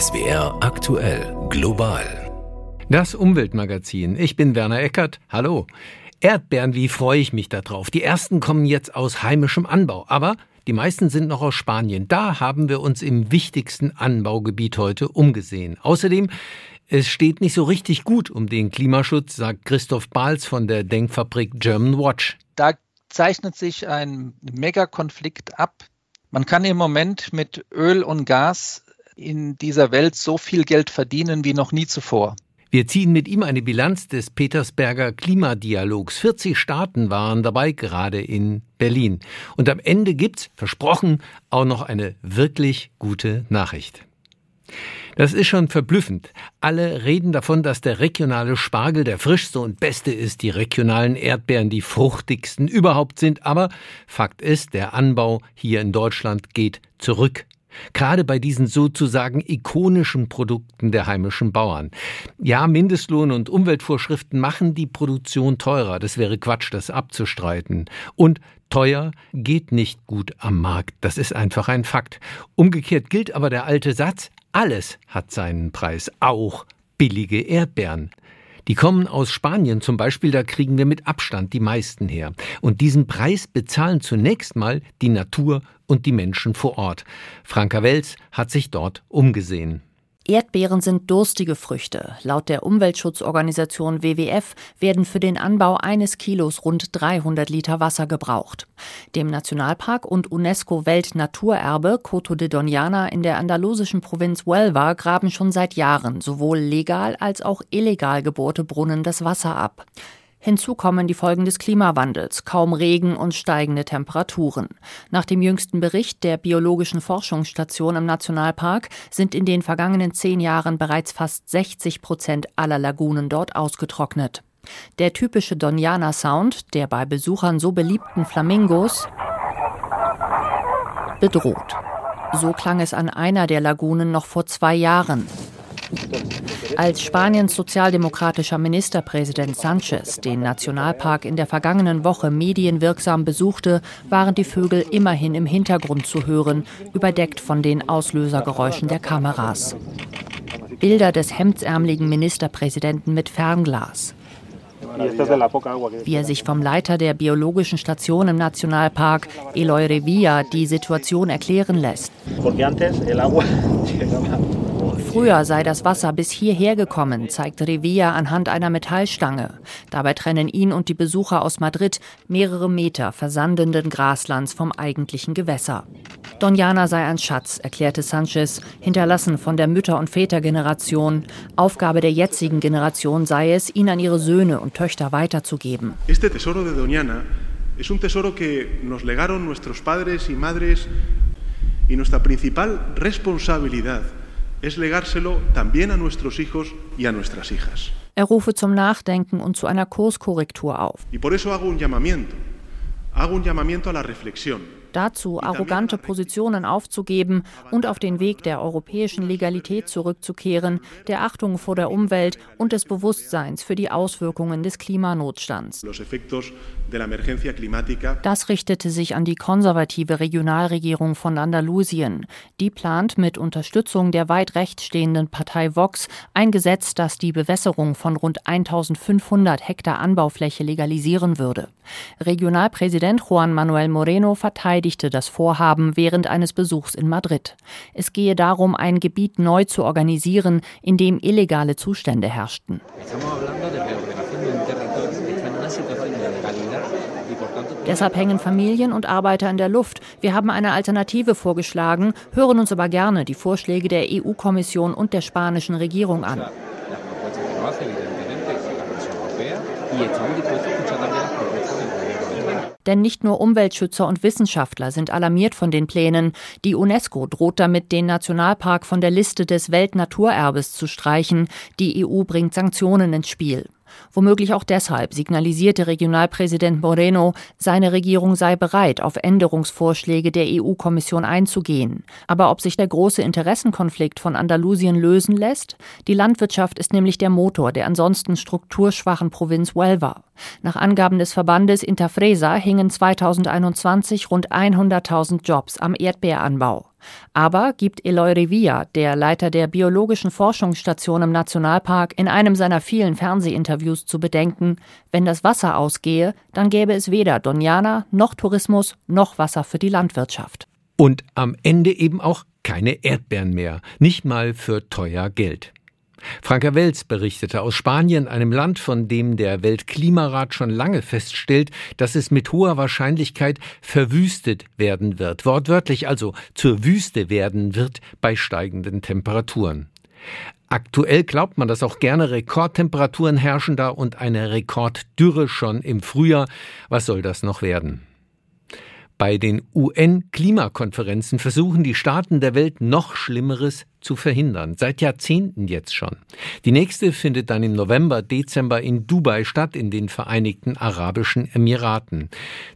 SWR aktuell global. Das Umweltmagazin. Ich bin Werner Eckert. Hallo. Erdbeeren, wie freue ich mich darauf. Die ersten kommen jetzt aus heimischem Anbau, aber die meisten sind noch aus Spanien. Da haben wir uns im wichtigsten Anbaugebiet heute umgesehen. Außerdem es steht nicht so richtig gut um den Klimaschutz, sagt Christoph Bahls von der Denkfabrik German Watch. Da zeichnet sich ein Megakonflikt ab. Man kann im Moment mit Öl und Gas in dieser Welt so viel Geld verdienen wie noch nie zuvor. Wir ziehen mit ihm eine Bilanz des Petersberger Klimadialogs. 40 Staaten waren dabei, gerade in Berlin. Und am Ende gibt's, versprochen, auch noch eine wirklich gute Nachricht. Das ist schon verblüffend. Alle reden davon, dass der regionale Spargel der frischste und beste ist, die regionalen Erdbeeren die fruchtigsten überhaupt sind. Aber Fakt ist, der Anbau hier in Deutschland geht zurück. Gerade bei diesen sozusagen ikonischen Produkten der heimischen Bauern. Ja, Mindestlohn und Umweltvorschriften machen die Produktion teurer. Das wäre Quatsch, das abzustreiten. Und teuer geht nicht gut am Markt. Das ist einfach ein Fakt. Umgekehrt gilt aber der alte Satz, alles hat seinen Preis, auch billige Erdbeeren. Die kommen aus Spanien zum Beispiel, da kriegen wir mit Abstand die meisten her. Und diesen Preis bezahlen zunächst mal die Natur und die Menschen vor Ort. Franka Wels hat sich dort umgesehen. Erdbeeren sind durstige Früchte. Laut der Umweltschutzorganisation WWF werden für den Anbau eines Kilos rund 300 Liter Wasser gebraucht. Dem Nationalpark und UNESCO-Weltnaturerbe Coto de Doñana in der andalusischen Provinz Huelva graben schon seit Jahren sowohl legal als auch illegal gebohrte Brunnen das Wasser ab. Hinzu kommen die Folgen des Klimawandels, kaum Regen und steigende Temperaturen. Nach dem jüngsten Bericht der Biologischen Forschungsstation im Nationalpark sind in den vergangenen zehn Jahren bereits fast 60 Prozent aller Lagunen dort ausgetrocknet. Der typische Doniana-Sound, der bei Besuchern so beliebten Flamingos, bedroht. So klang es an einer der Lagunen noch vor zwei Jahren. Als Spaniens sozialdemokratischer Ministerpräsident Sanchez den Nationalpark in der vergangenen Woche medienwirksam besuchte, waren die Vögel immerhin im Hintergrund zu hören, überdeckt von den Auslösergeräuschen der Kameras. Bilder des hemdsärmeligen Ministerpräsidenten mit Fernglas. Wie er sich vom Leiter der biologischen Station im Nationalpark, Eloy Revilla, die Situation erklären lässt. Früher sei das Wasser bis hierher gekommen, zeigt Revilla anhand einer Metallstange. Dabei trennen ihn und die Besucher aus Madrid mehrere Meter versandenden Graslands vom eigentlichen Gewässer. Donjana sei ein Schatz, erklärte Sanchez, hinterlassen von der Mütter- und Vätergeneration. Aufgabe der jetzigen Generation sei es, ihn an ihre Söhne und Töchter weiterzugeben. Este tesoro de Doñana es un tesoro que nos legaron nuestros padres y madres y nuestra principal responsabilidad es legárselo también a nuestros hijos y a nuestras hijas. Er rufe zum Nachdenken und zu einer Kurskorrektur auf. Y por eso hago un llamamiento, hago un llamamiento a la reflexión. Dazu arrogante Positionen aufzugeben und auf den Weg der europäischen Legalität zurückzukehren, der Achtung vor der Umwelt und des Bewusstseins für die Auswirkungen des Klimanotstands. Das richtete sich an die konservative Regionalregierung von Andalusien. Die plant mit Unterstützung der weit rechts stehenden Partei Vox ein Gesetz, das die Bewässerung von rund 1500 Hektar Anbaufläche legalisieren würde. Regionalpräsident Juan Manuel Moreno verteidigte das Vorhaben während eines Besuchs in Madrid. Es gehe darum, ein Gebiet neu zu organisieren, in dem illegale Zustände herrschten. Deshalb hängen Familien und Arbeiter in der Luft. Wir haben eine Alternative vorgeschlagen, hören uns aber gerne die Vorschläge der EU-Kommission und der spanischen Regierung an. Denn nicht nur Umweltschützer und Wissenschaftler sind alarmiert von den Plänen. Die UNESCO droht damit, den Nationalpark von der Liste des Weltnaturerbes zu streichen. Die EU bringt Sanktionen ins Spiel. Womöglich auch deshalb signalisierte Regionalpräsident Moreno, seine Regierung sei bereit, auf Änderungsvorschläge der EU-Kommission einzugehen. Aber ob sich der große Interessenkonflikt von Andalusien lösen lässt? Die Landwirtschaft ist nämlich der Motor der ansonsten strukturschwachen Provinz Huelva. Nach Angaben des Verbandes Interfresa hingen 2021 rund 100.000 Jobs am Erdbeeranbau. Aber gibt Eloy Revilla, der Leiter der biologischen Forschungsstation im Nationalpark, in einem seiner vielen Fernsehinterviews zu bedenken, wenn das Wasser ausgehe, dann gäbe es weder Doniana noch Tourismus noch Wasser für die Landwirtschaft. Und am Ende eben auch keine Erdbeeren mehr, nicht mal für teuer Geld. Franka Welz berichtete aus Spanien, einem Land, von dem der Weltklimarat schon lange feststellt, dass es mit hoher Wahrscheinlichkeit verwüstet werden wird, wortwörtlich also zur Wüste werden wird bei steigenden Temperaturen. Aktuell glaubt man, dass auch gerne Rekordtemperaturen herrschen da und eine Rekorddürre schon im Frühjahr. Was soll das noch werden? Bei den UN-Klimakonferenzen versuchen die Staaten der Welt noch Schlimmeres zu verhindern. Seit Jahrzehnten jetzt schon. Die nächste findet dann im November, Dezember in Dubai statt, in den Vereinigten Arabischen Emiraten.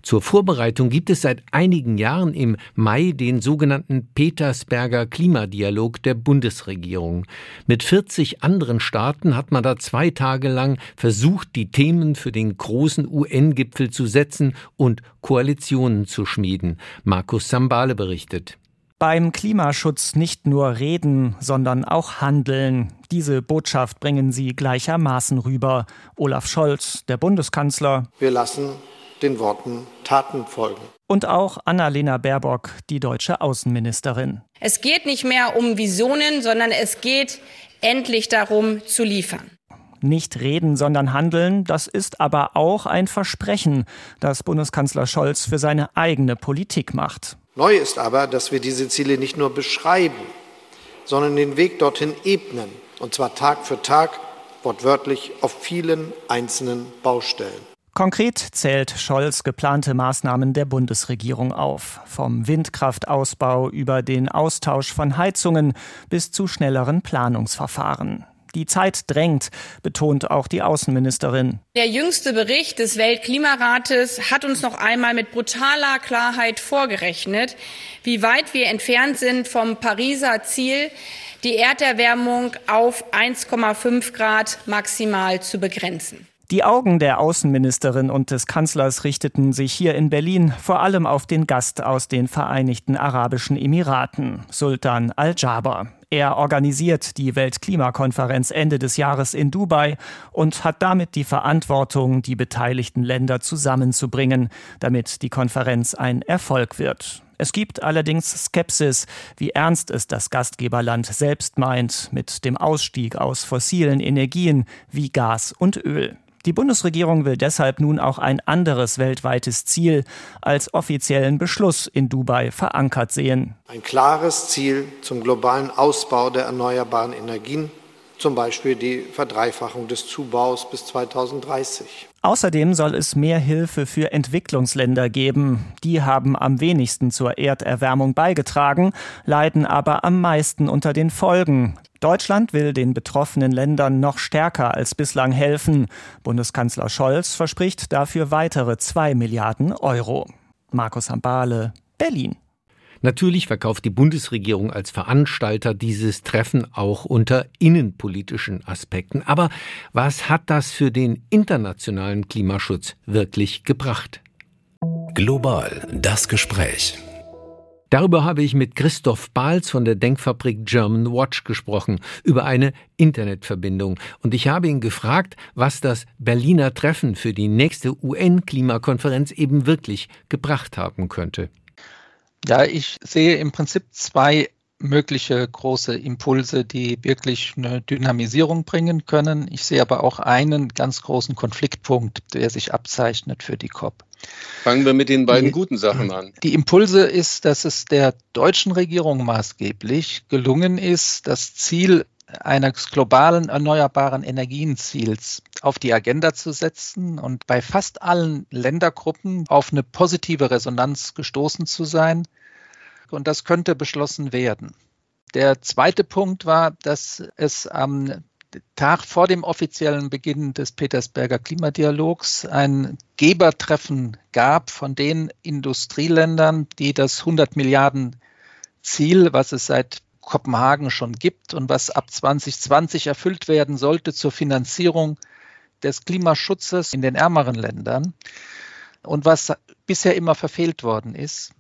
Zur Vorbereitung gibt es seit einigen Jahren im Mai den sogenannten Petersberger Klimadialog der Bundesregierung. Mit 40 anderen Staaten hat man da zwei Tage lang versucht, die Themen für den großen UN-Gipfel zu setzen und Koalitionen zu schmieden. Markus Sambale berichtet. Beim Klimaschutz nicht nur reden, sondern auch handeln. Diese Botschaft bringen Sie gleichermaßen rüber. Olaf Scholz, der Bundeskanzler. Wir lassen den Worten Taten folgen. Und auch Annalena Baerbock, die deutsche Außenministerin. Es geht nicht mehr um Visionen, sondern es geht endlich darum zu liefern. Nicht reden, sondern handeln, das ist aber auch ein Versprechen, das Bundeskanzler Scholz für seine eigene Politik macht. Neu ist aber, dass wir diese Ziele nicht nur beschreiben, sondern den Weg dorthin ebnen, und zwar Tag für Tag, wortwörtlich auf vielen einzelnen Baustellen. Konkret zählt Scholz geplante Maßnahmen der Bundesregierung auf, vom Windkraftausbau über den Austausch von Heizungen bis zu schnelleren Planungsverfahren. Die Zeit drängt, betont auch die Außenministerin. Der jüngste Bericht des Weltklimarates hat uns noch einmal mit brutaler Klarheit vorgerechnet, wie weit wir entfernt sind vom Pariser Ziel, die Erderwärmung auf 1,5 Grad maximal zu begrenzen. Die Augen der Außenministerin und des Kanzlers richteten sich hier in Berlin vor allem auf den Gast aus den Vereinigten Arabischen Emiraten, Sultan Al-Jaber. Er organisiert die Weltklimakonferenz Ende des Jahres in Dubai und hat damit die Verantwortung, die beteiligten Länder zusammenzubringen, damit die Konferenz ein Erfolg wird. Es gibt allerdings Skepsis, wie ernst es das Gastgeberland selbst meint mit dem Ausstieg aus fossilen Energien wie Gas und Öl. Die Bundesregierung will deshalb nun auch ein anderes weltweites Ziel als offiziellen Beschluss in Dubai verankert sehen. Ein klares Ziel zum globalen Ausbau der erneuerbaren Energien, zum Beispiel die Verdreifachung des Zubaus bis 2030. Außerdem soll es mehr Hilfe für Entwicklungsländer geben. Die haben am wenigsten zur Erderwärmung beigetragen, leiden aber am meisten unter den Folgen. Deutschland will den betroffenen Ländern noch stärker als bislang helfen. Bundeskanzler Scholz verspricht dafür weitere zwei Milliarden Euro. Markus Hambale, Berlin. Natürlich verkauft die Bundesregierung als Veranstalter dieses Treffen auch unter innenpolitischen Aspekten. Aber was hat das für den internationalen Klimaschutz wirklich gebracht? Global das Gespräch. Darüber habe ich mit Christoph Bahls von der Denkfabrik German Watch gesprochen, über eine Internetverbindung. Und ich habe ihn gefragt, was das Berliner Treffen für die nächste UN-Klimakonferenz eben wirklich gebracht haben könnte. Ja, ich sehe im Prinzip zwei mögliche große Impulse, die wirklich eine Dynamisierung bringen können. Ich sehe aber auch einen ganz großen Konfliktpunkt, der sich abzeichnet für die COP. Fangen wir mit den beiden die, guten Sachen an. Die Impulse ist, dass es der deutschen Regierung maßgeblich gelungen ist, das Ziel eines globalen erneuerbaren Energienziels auf die Agenda zu setzen und bei fast allen Ländergruppen auf eine positive Resonanz gestoßen zu sein. Und das könnte beschlossen werden. Der zweite Punkt war, dass es am Tag vor dem offiziellen Beginn des Petersberger Klimadialogs ein Gebertreffen gab von den Industrieländern, die das 100 Milliarden Ziel, was es seit Kopenhagen schon gibt und was ab 2020 erfüllt werden sollte zur Finanzierung des Klimaschutzes in den ärmeren Ländern und was bisher immer verfehlt worden ist.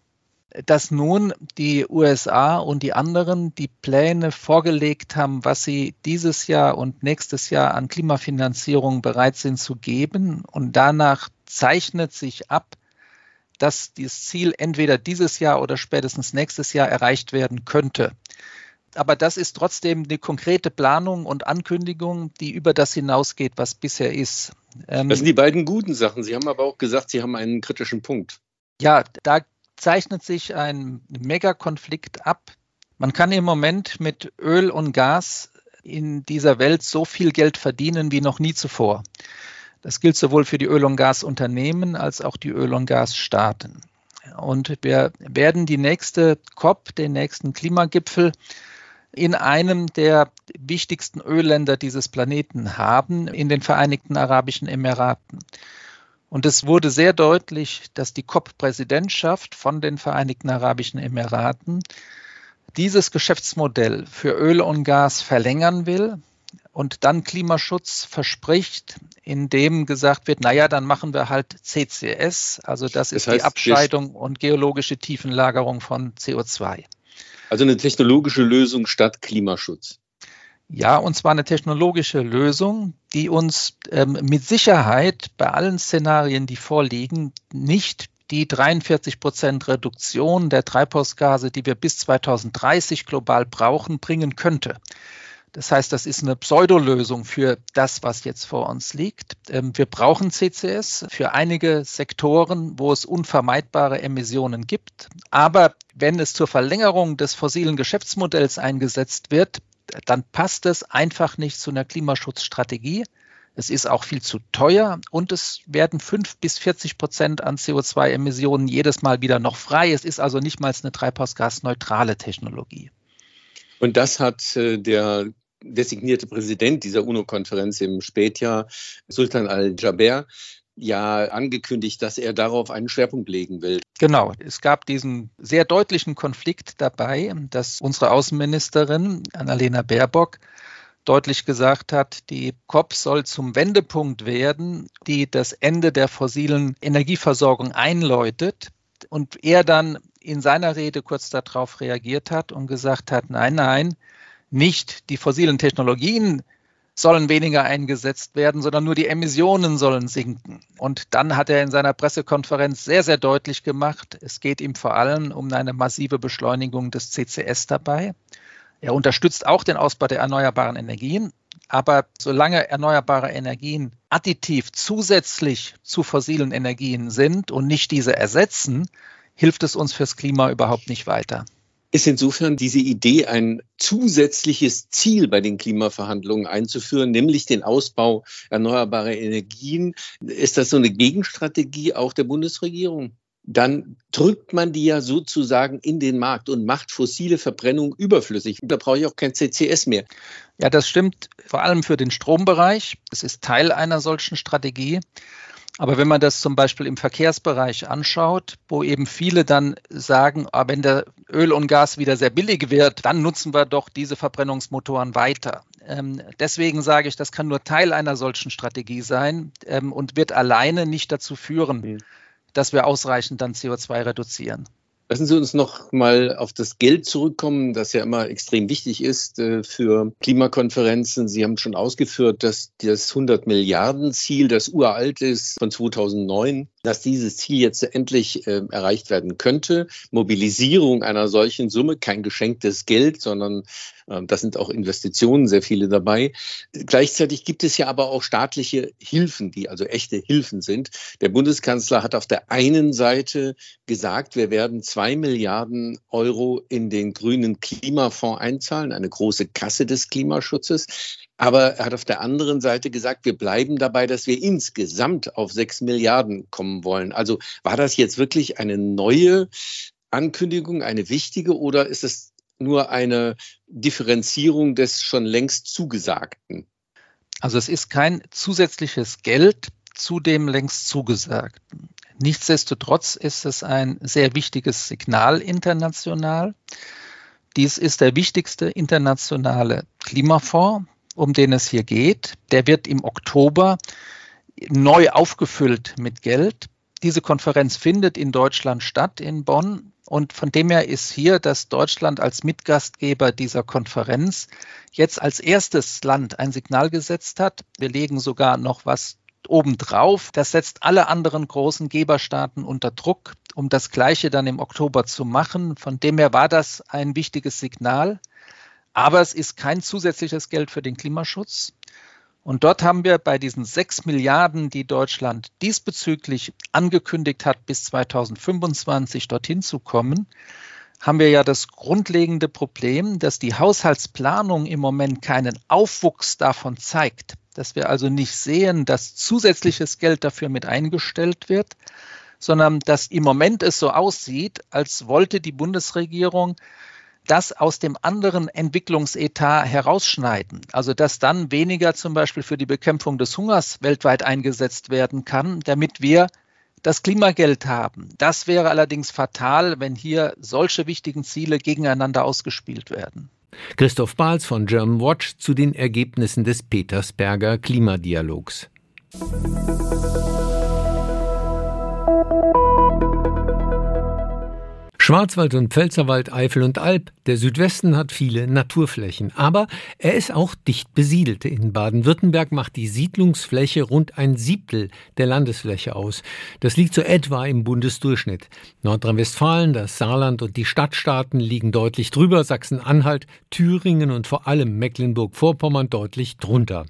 dass nun die USA und die anderen die Pläne vorgelegt haben, was sie dieses Jahr und nächstes Jahr an Klimafinanzierung bereit sind zu geben. Und danach zeichnet sich ab, dass dieses Ziel entweder dieses Jahr oder spätestens nächstes Jahr erreicht werden könnte. Aber das ist trotzdem eine konkrete Planung und Ankündigung, die über das hinausgeht, was bisher ist. Ähm, das sind die beiden guten Sachen. Sie haben aber auch gesagt, Sie haben einen kritischen Punkt. Ja, da zeichnet sich ein Megakonflikt ab. Man kann im Moment mit Öl und Gas in dieser Welt so viel Geld verdienen wie noch nie zuvor. Das gilt sowohl für die Öl- und Gasunternehmen als auch die Öl- und Gasstaaten. Und wir werden die nächste COP, den nächsten Klimagipfel, in einem der wichtigsten Ölländer dieses Planeten haben, in den Vereinigten Arabischen Emiraten. Und es wurde sehr deutlich, dass die COP-Präsidentschaft von den Vereinigten Arabischen Emiraten dieses Geschäftsmodell für Öl und Gas verlängern will und dann Klimaschutz verspricht, indem gesagt wird, naja, dann machen wir halt CCS, also das ist das heißt, die Abscheidung und geologische Tiefenlagerung von CO2. Also eine technologische Lösung statt Klimaschutz. Ja, und zwar eine technologische Lösung, die uns ähm, mit Sicherheit bei allen Szenarien, die vorliegen, nicht die 43 Prozent Reduktion der Treibhausgase, die wir bis 2030 global brauchen, bringen könnte. Das heißt, das ist eine Pseudolösung für das, was jetzt vor uns liegt. Ähm, wir brauchen CCS für einige Sektoren, wo es unvermeidbare Emissionen gibt. Aber wenn es zur Verlängerung des fossilen Geschäftsmodells eingesetzt wird, dann passt es einfach nicht zu einer Klimaschutzstrategie. Es ist auch viel zu teuer und es werden fünf bis 40 Prozent an CO2-Emissionen jedes Mal wieder noch frei. Es ist also nicht mal eine treibhausgasneutrale Technologie. Und das hat äh, der designierte Präsident dieser UNO-Konferenz im Spätjahr, Sultan al-Jaber, ja angekündigt, dass er darauf einen Schwerpunkt legen will. Genau, es gab diesen sehr deutlichen Konflikt dabei, dass unsere Außenministerin Annalena Baerbock deutlich gesagt hat, die COP soll zum Wendepunkt werden, die das Ende der fossilen Energieversorgung einläutet. Und er dann in seiner Rede kurz darauf reagiert hat und gesagt hat, nein, nein, nicht die fossilen Technologien sollen weniger eingesetzt werden, sondern nur die Emissionen sollen sinken. Und dann hat er in seiner Pressekonferenz sehr, sehr deutlich gemacht, es geht ihm vor allem um eine massive Beschleunigung des CCS dabei. Er unterstützt auch den Ausbau der erneuerbaren Energien. Aber solange erneuerbare Energien additiv zusätzlich zu fossilen Energien sind und nicht diese ersetzen, hilft es uns fürs Klima überhaupt nicht weiter ist insofern diese Idee, ein zusätzliches Ziel bei den Klimaverhandlungen einzuführen, nämlich den Ausbau erneuerbarer Energien. Ist das so eine Gegenstrategie auch der Bundesregierung? Dann drückt man die ja sozusagen in den Markt und macht fossile Verbrennung überflüssig. Da brauche ich auch kein CCS mehr. Ja, das stimmt vor allem für den Strombereich. Es ist Teil einer solchen Strategie. Aber wenn man das zum Beispiel im Verkehrsbereich anschaut, wo eben viele dann sagen, ah, wenn der Öl und Gas wieder sehr billig wird, dann nutzen wir doch diese Verbrennungsmotoren weiter. Ähm, deswegen sage ich, das kann nur Teil einer solchen Strategie sein ähm, und wird alleine nicht dazu führen, dass wir ausreichend dann CO2 reduzieren. Lassen Sie uns noch mal auf das Geld zurückkommen, das ja immer extrem wichtig ist äh, für Klimakonferenzen. Sie haben schon ausgeführt, dass das 100 Milliarden Ziel, das uralt ist von 2009, dass dieses Ziel jetzt endlich äh, erreicht werden könnte. Mobilisierung einer solchen Summe, kein geschenktes Geld, sondern ähm, das sind auch Investitionen, sehr viele dabei. Gleichzeitig gibt es ja aber auch staatliche Hilfen, die also echte Hilfen sind. Der Bundeskanzler hat auf der einen Seite gesagt, wir werden zwei Milliarden Euro in den grünen Klimafonds einzahlen, eine große Kasse des Klimaschutzes. Aber er hat auf der anderen Seite gesagt, wir bleiben dabei, dass wir insgesamt auf sechs Milliarden kommen wollen. Also war das jetzt wirklich eine neue Ankündigung, eine wichtige, oder ist es nur eine Differenzierung des schon längst Zugesagten. Also es ist kein zusätzliches Geld zu dem längst Zugesagten. Nichtsdestotrotz ist es ein sehr wichtiges Signal international. Dies ist der wichtigste internationale Klimafonds, um den es hier geht. Der wird im Oktober neu aufgefüllt mit Geld. Diese Konferenz findet in Deutschland statt, in Bonn. Und von dem her ist hier, dass Deutschland als Mitgastgeber dieser Konferenz jetzt als erstes Land ein Signal gesetzt hat. Wir legen sogar noch was obendrauf. Das setzt alle anderen großen Geberstaaten unter Druck, um das Gleiche dann im Oktober zu machen. Von dem her war das ein wichtiges Signal. Aber es ist kein zusätzliches Geld für den Klimaschutz. Und dort haben wir bei diesen sechs Milliarden, die Deutschland diesbezüglich angekündigt hat, bis 2025 dorthin zu kommen, haben wir ja das grundlegende Problem, dass die Haushaltsplanung im Moment keinen Aufwuchs davon zeigt, dass wir also nicht sehen, dass zusätzliches Geld dafür mit eingestellt wird, sondern dass im Moment es so aussieht, als wollte die Bundesregierung das aus dem anderen Entwicklungsetat herausschneiden. Also dass dann weniger zum Beispiel für die Bekämpfung des Hungers weltweit eingesetzt werden kann, damit wir das Klimageld haben. Das wäre allerdings fatal, wenn hier solche wichtigen Ziele gegeneinander ausgespielt werden. Christoph Bahls von German Watch zu den Ergebnissen des Petersberger Klimadialogs. Schwarzwald und Pfälzerwald, Eifel und Alb. Der Südwesten hat viele Naturflächen, aber er ist auch dicht besiedelt. In Baden-Württemberg macht die Siedlungsfläche rund ein Siebtel der Landesfläche aus. Das liegt so etwa im Bundesdurchschnitt. Nordrhein-Westfalen, das Saarland und die Stadtstaaten liegen deutlich drüber, Sachsen-Anhalt, Thüringen und vor allem Mecklenburg-Vorpommern deutlich drunter.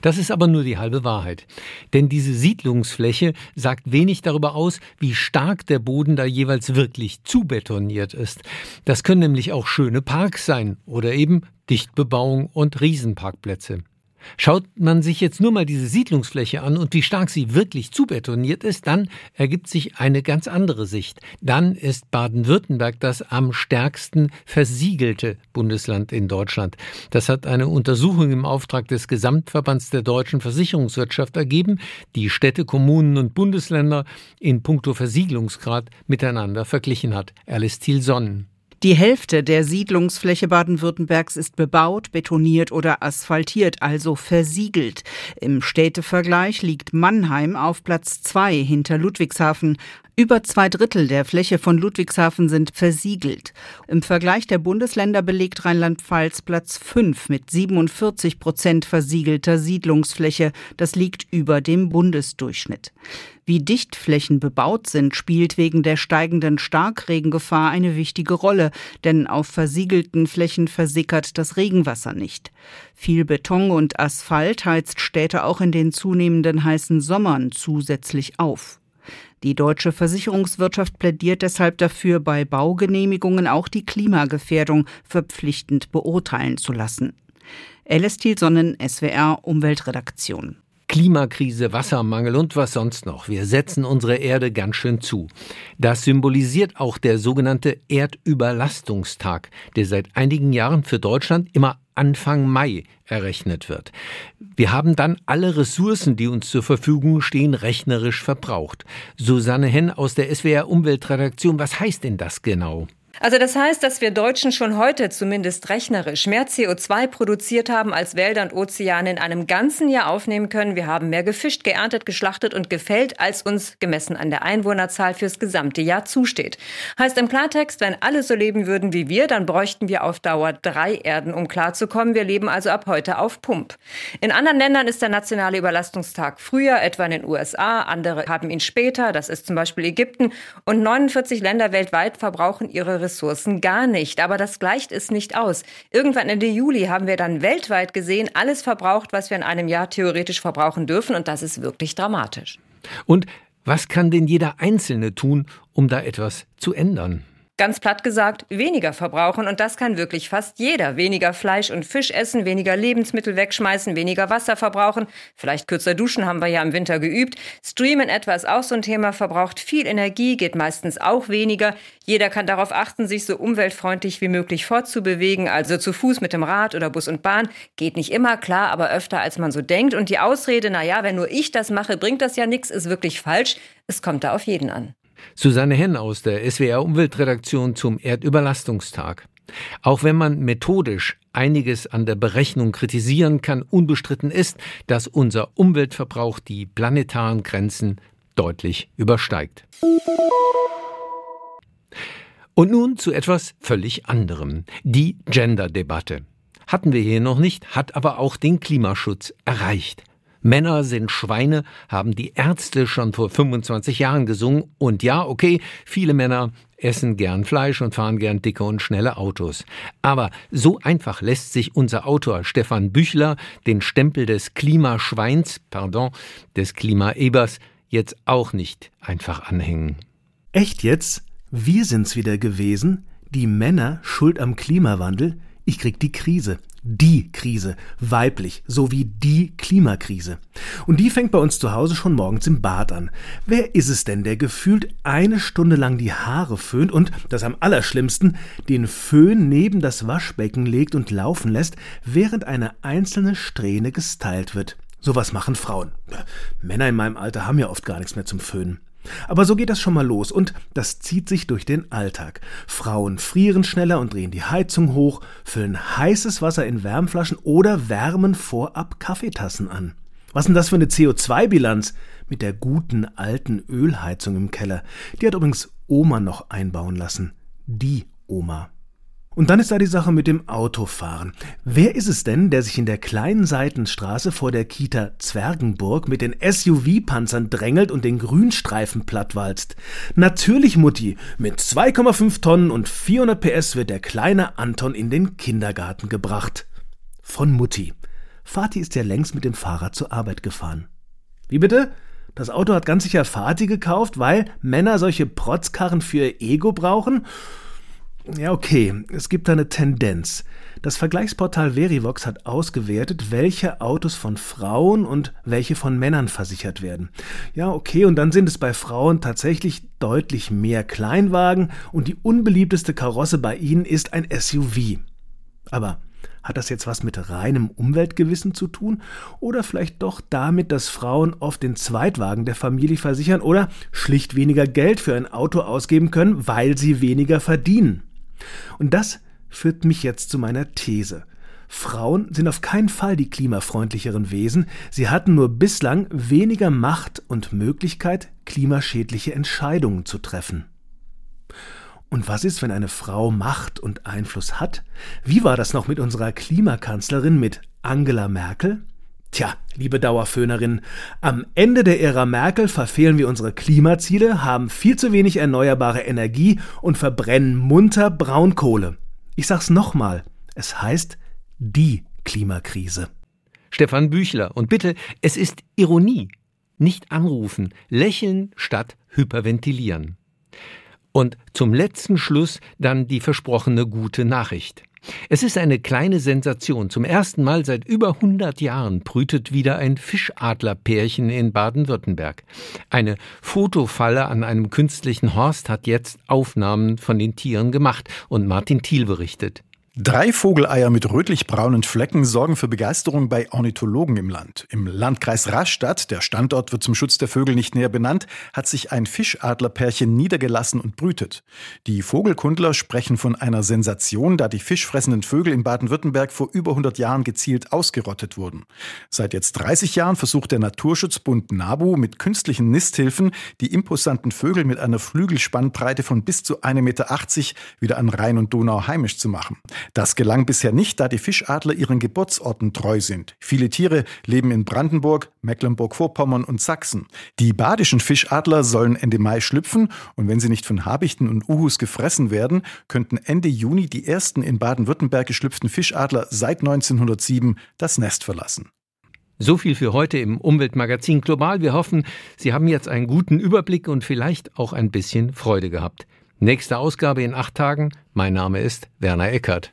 Das ist aber nur die halbe Wahrheit. Denn diese Siedlungsfläche sagt wenig darüber aus, wie stark der Boden da jeweils wirklich zu zubetoniert ist. Das können nämlich auch schöne Parks sein oder eben Dichtbebauung und Riesenparkplätze. Schaut man sich jetzt nur mal diese Siedlungsfläche an und wie stark sie wirklich zubetoniert ist, dann ergibt sich eine ganz andere Sicht. Dann ist Baden-Württemberg das am stärksten versiegelte Bundesland in Deutschland. Das hat eine Untersuchung im Auftrag des Gesamtverbands der deutschen Versicherungswirtschaft ergeben, die Städte, Kommunen und Bundesländer in puncto Versiegelungsgrad miteinander verglichen hat. Alice Thiel-Sonnen. Die Hälfte der Siedlungsfläche Baden-Württembergs ist bebaut, betoniert oder asphaltiert, also versiegelt. Im Städtevergleich liegt Mannheim auf Platz zwei hinter Ludwigshafen. Über zwei Drittel der Fläche von Ludwigshafen sind versiegelt. Im Vergleich der Bundesländer belegt Rheinland-Pfalz Platz 5 mit 47 Prozent versiegelter Siedlungsfläche. Das liegt über dem Bundesdurchschnitt. Wie dicht Flächen bebaut sind, spielt wegen der steigenden Starkregengefahr eine wichtige Rolle, denn auf versiegelten Flächen versickert das Regenwasser nicht. Viel Beton und Asphalt heizt Städte auch in den zunehmenden heißen Sommern zusätzlich auf. Die deutsche Versicherungswirtschaft plädiert deshalb dafür, bei Baugenehmigungen auch die Klimagefährdung verpflichtend beurteilen zu lassen. Alice Thielsonnen, SWR Umweltredaktion. Klimakrise, Wassermangel und was sonst noch. Wir setzen unsere Erde ganz schön zu. Das symbolisiert auch der sogenannte Erdüberlastungstag, der seit einigen Jahren für Deutschland immer Anfang Mai errechnet wird. Wir haben dann alle Ressourcen, die uns zur Verfügung stehen, rechnerisch verbraucht. Susanne Henn aus der SWR Umweltredaktion, was heißt denn das genau? Also das heißt, dass wir Deutschen schon heute zumindest rechnerisch mehr CO2 produziert haben, als Wälder und Ozeane in einem ganzen Jahr aufnehmen können. Wir haben mehr gefischt, geerntet, geschlachtet und gefällt, als uns gemessen an der Einwohnerzahl fürs gesamte Jahr zusteht. Heißt im Klartext, wenn alle so leben würden wie wir, dann bräuchten wir auf Dauer drei Erden, um klarzukommen. Wir leben also ab heute auf Pump. In anderen Ländern ist der nationale Überlastungstag früher, etwa in den USA. Andere haben ihn später, das ist zum Beispiel Ägypten. Und 49 Länder weltweit verbrauchen ihre Ressourcen Ressourcen gar nicht. Aber das gleicht es nicht aus. Irgendwann Ende Juli haben wir dann weltweit gesehen, alles verbraucht, was wir in einem Jahr theoretisch verbrauchen dürfen. Und das ist wirklich dramatisch. Und was kann denn jeder Einzelne tun, um da etwas zu ändern? Ganz platt gesagt, weniger verbrauchen und das kann wirklich fast jeder. Weniger Fleisch und Fisch essen, weniger Lebensmittel wegschmeißen, weniger Wasser verbrauchen, vielleicht kürzer duschen haben wir ja im Winter geübt. Streamen etwa ist auch so ein Thema, verbraucht viel Energie, geht meistens auch weniger. Jeder kann darauf achten, sich so umweltfreundlich wie möglich fortzubewegen, also zu Fuß mit dem Rad oder Bus und Bahn. Geht nicht immer, klar, aber öfter als man so denkt. Und die Ausrede, na ja, wenn nur ich das mache, bringt das ja nichts, ist wirklich falsch. Es kommt da auf jeden an. Susanne Henn aus der SWR Umweltredaktion zum Erdüberlastungstag. Auch wenn man methodisch einiges an der Berechnung kritisieren kann, unbestritten ist, dass unser Umweltverbrauch die planetaren Grenzen deutlich übersteigt. Und nun zu etwas völlig anderem. Die Gender-Debatte. Hatten wir hier noch nicht, hat aber auch den Klimaschutz erreicht. Männer sind Schweine, haben die Ärzte schon vor 25 Jahren gesungen. Und ja, okay, viele Männer essen gern Fleisch und fahren gern dicke und schnelle Autos. Aber so einfach lässt sich unser Autor Stefan Büchler den Stempel des Klimaschweins, pardon, des Klimaebers jetzt auch nicht einfach anhängen. Echt jetzt? Wir sind's wieder gewesen? Die Männer schuld am Klimawandel? Ich krieg die Krise die Krise, weiblich, sowie die Klimakrise. Und die fängt bei uns zu Hause schon morgens im Bad an. Wer ist es denn, der gefühlt eine Stunde lang die Haare föhnt und, das am allerschlimmsten, den Föhn neben das Waschbecken legt und laufen lässt, während eine einzelne Strähne gestylt wird? Sowas machen Frauen. Männer in meinem Alter haben ja oft gar nichts mehr zum Föhnen. Aber so geht das schon mal los und das zieht sich durch den Alltag. Frauen frieren schneller und drehen die Heizung hoch, füllen heißes Wasser in Wärmflaschen oder wärmen vorab Kaffeetassen an. Was denn das für eine CO2-Bilanz mit der guten alten Ölheizung im Keller? Die hat übrigens Oma noch einbauen lassen. Die Oma. Und dann ist da die Sache mit dem Autofahren. Wer ist es denn, der sich in der kleinen Seitenstraße vor der Kita Zwergenburg mit den SUV-Panzern drängelt und den Grünstreifen plattwalzt? Natürlich Mutti. Mit 2,5 Tonnen und 400 PS wird der kleine Anton in den Kindergarten gebracht. Von Mutti. Vati ist ja längst mit dem Fahrrad zur Arbeit gefahren. Wie bitte? Das Auto hat ganz sicher Vati gekauft, weil Männer solche Protzkarren für ihr Ego brauchen? Ja, okay, es gibt da eine Tendenz. Das Vergleichsportal Verivox hat ausgewertet, welche Autos von Frauen und welche von Männern versichert werden. Ja, okay, und dann sind es bei Frauen tatsächlich deutlich mehr Kleinwagen und die unbeliebteste Karosse bei ihnen ist ein SUV. Aber hat das jetzt was mit reinem Umweltgewissen zu tun? Oder vielleicht doch damit, dass Frauen oft den Zweitwagen der Familie versichern oder schlicht weniger Geld für ein Auto ausgeben können, weil sie weniger verdienen? Und das führt mich jetzt zu meiner These. Frauen sind auf keinen Fall die klimafreundlicheren Wesen, sie hatten nur bislang weniger Macht und Möglichkeit, klimaschädliche Entscheidungen zu treffen. Und was ist, wenn eine Frau Macht und Einfluss hat? Wie war das noch mit unserer Klimakanzlerin, mit Angela Merkel? Tja, liebe Dauerföhnerin, am Ende der Ära Merkel verfehlen wir unsere Klimaziele, haben viel zu wenig erneuerbare Energie und verbrennen munter Braunkohle. Ich sag's nochmal, es heißt die Klimakrise. Stefan Büchler, und bitte, es ist Ironie. Nicht anrufen, lächeln statt hyperventilieren. Und zum letzten Schluss dann die versprochene gute Nachricht. Es ist eine kleine Sensation. Zum ersten Mal seit über 100 Jahren brütet wieder ein Fischadlerpärchen in Baden-Württemberg. Eine Fotofalle an einem künstlichen Horst hat jetzt Aufnahmen von den Tieren gemacht und Martin Thiel berichtet. Drei Vogeleier mit rötlich-braunen Flecken sorgen für Begeisterung bei Ornithologen im Land. Im Landkreis Rastatt, der Standort wird zum Schutz der Vögel nicht näher benannt, hat sich ein Fischadlerpärchen niedergelassen und brütet. Die Vogelkundler sprechen von einer Sensation, da die fischfressenden Vögel in Baden-Württemberg vor über 100 Jahren gezielt ausgerottet wurden. Seit jetzt 30 Jahren versucht der Naturschutzbund NABU mit künstlichen Nisthilfen die imposanten Vögel mit einer Flügelspannbreite von bis zu 1,80 Meter wieder an Rhein und Donau heimisch zu machen. Das gelang bisher nicht, da die Fischadler ihren Geburtsorten treu sind. Viele Tiere leben in Brandenburg, Mecklenburg-Vorpommern und Sachsen. Die badischen Fischadler sollen Ende Mai schlüpfen und wenn sie nicht von Habichten und Uhus gefressen werden, könnten Ende Juni die ersten in Baden-Württemberg geschlüpften Fischadler seit 1907 das Nest verlassen. So viel für heute im Umweltmagazin Global. Wir hoffen, Sie haben jetzt einen guten Überblick und vielleicht auch ein bisschen Freude gehabt. Nächste Ausgabe in acht Tagen. Mein Name ist Werner Eckert.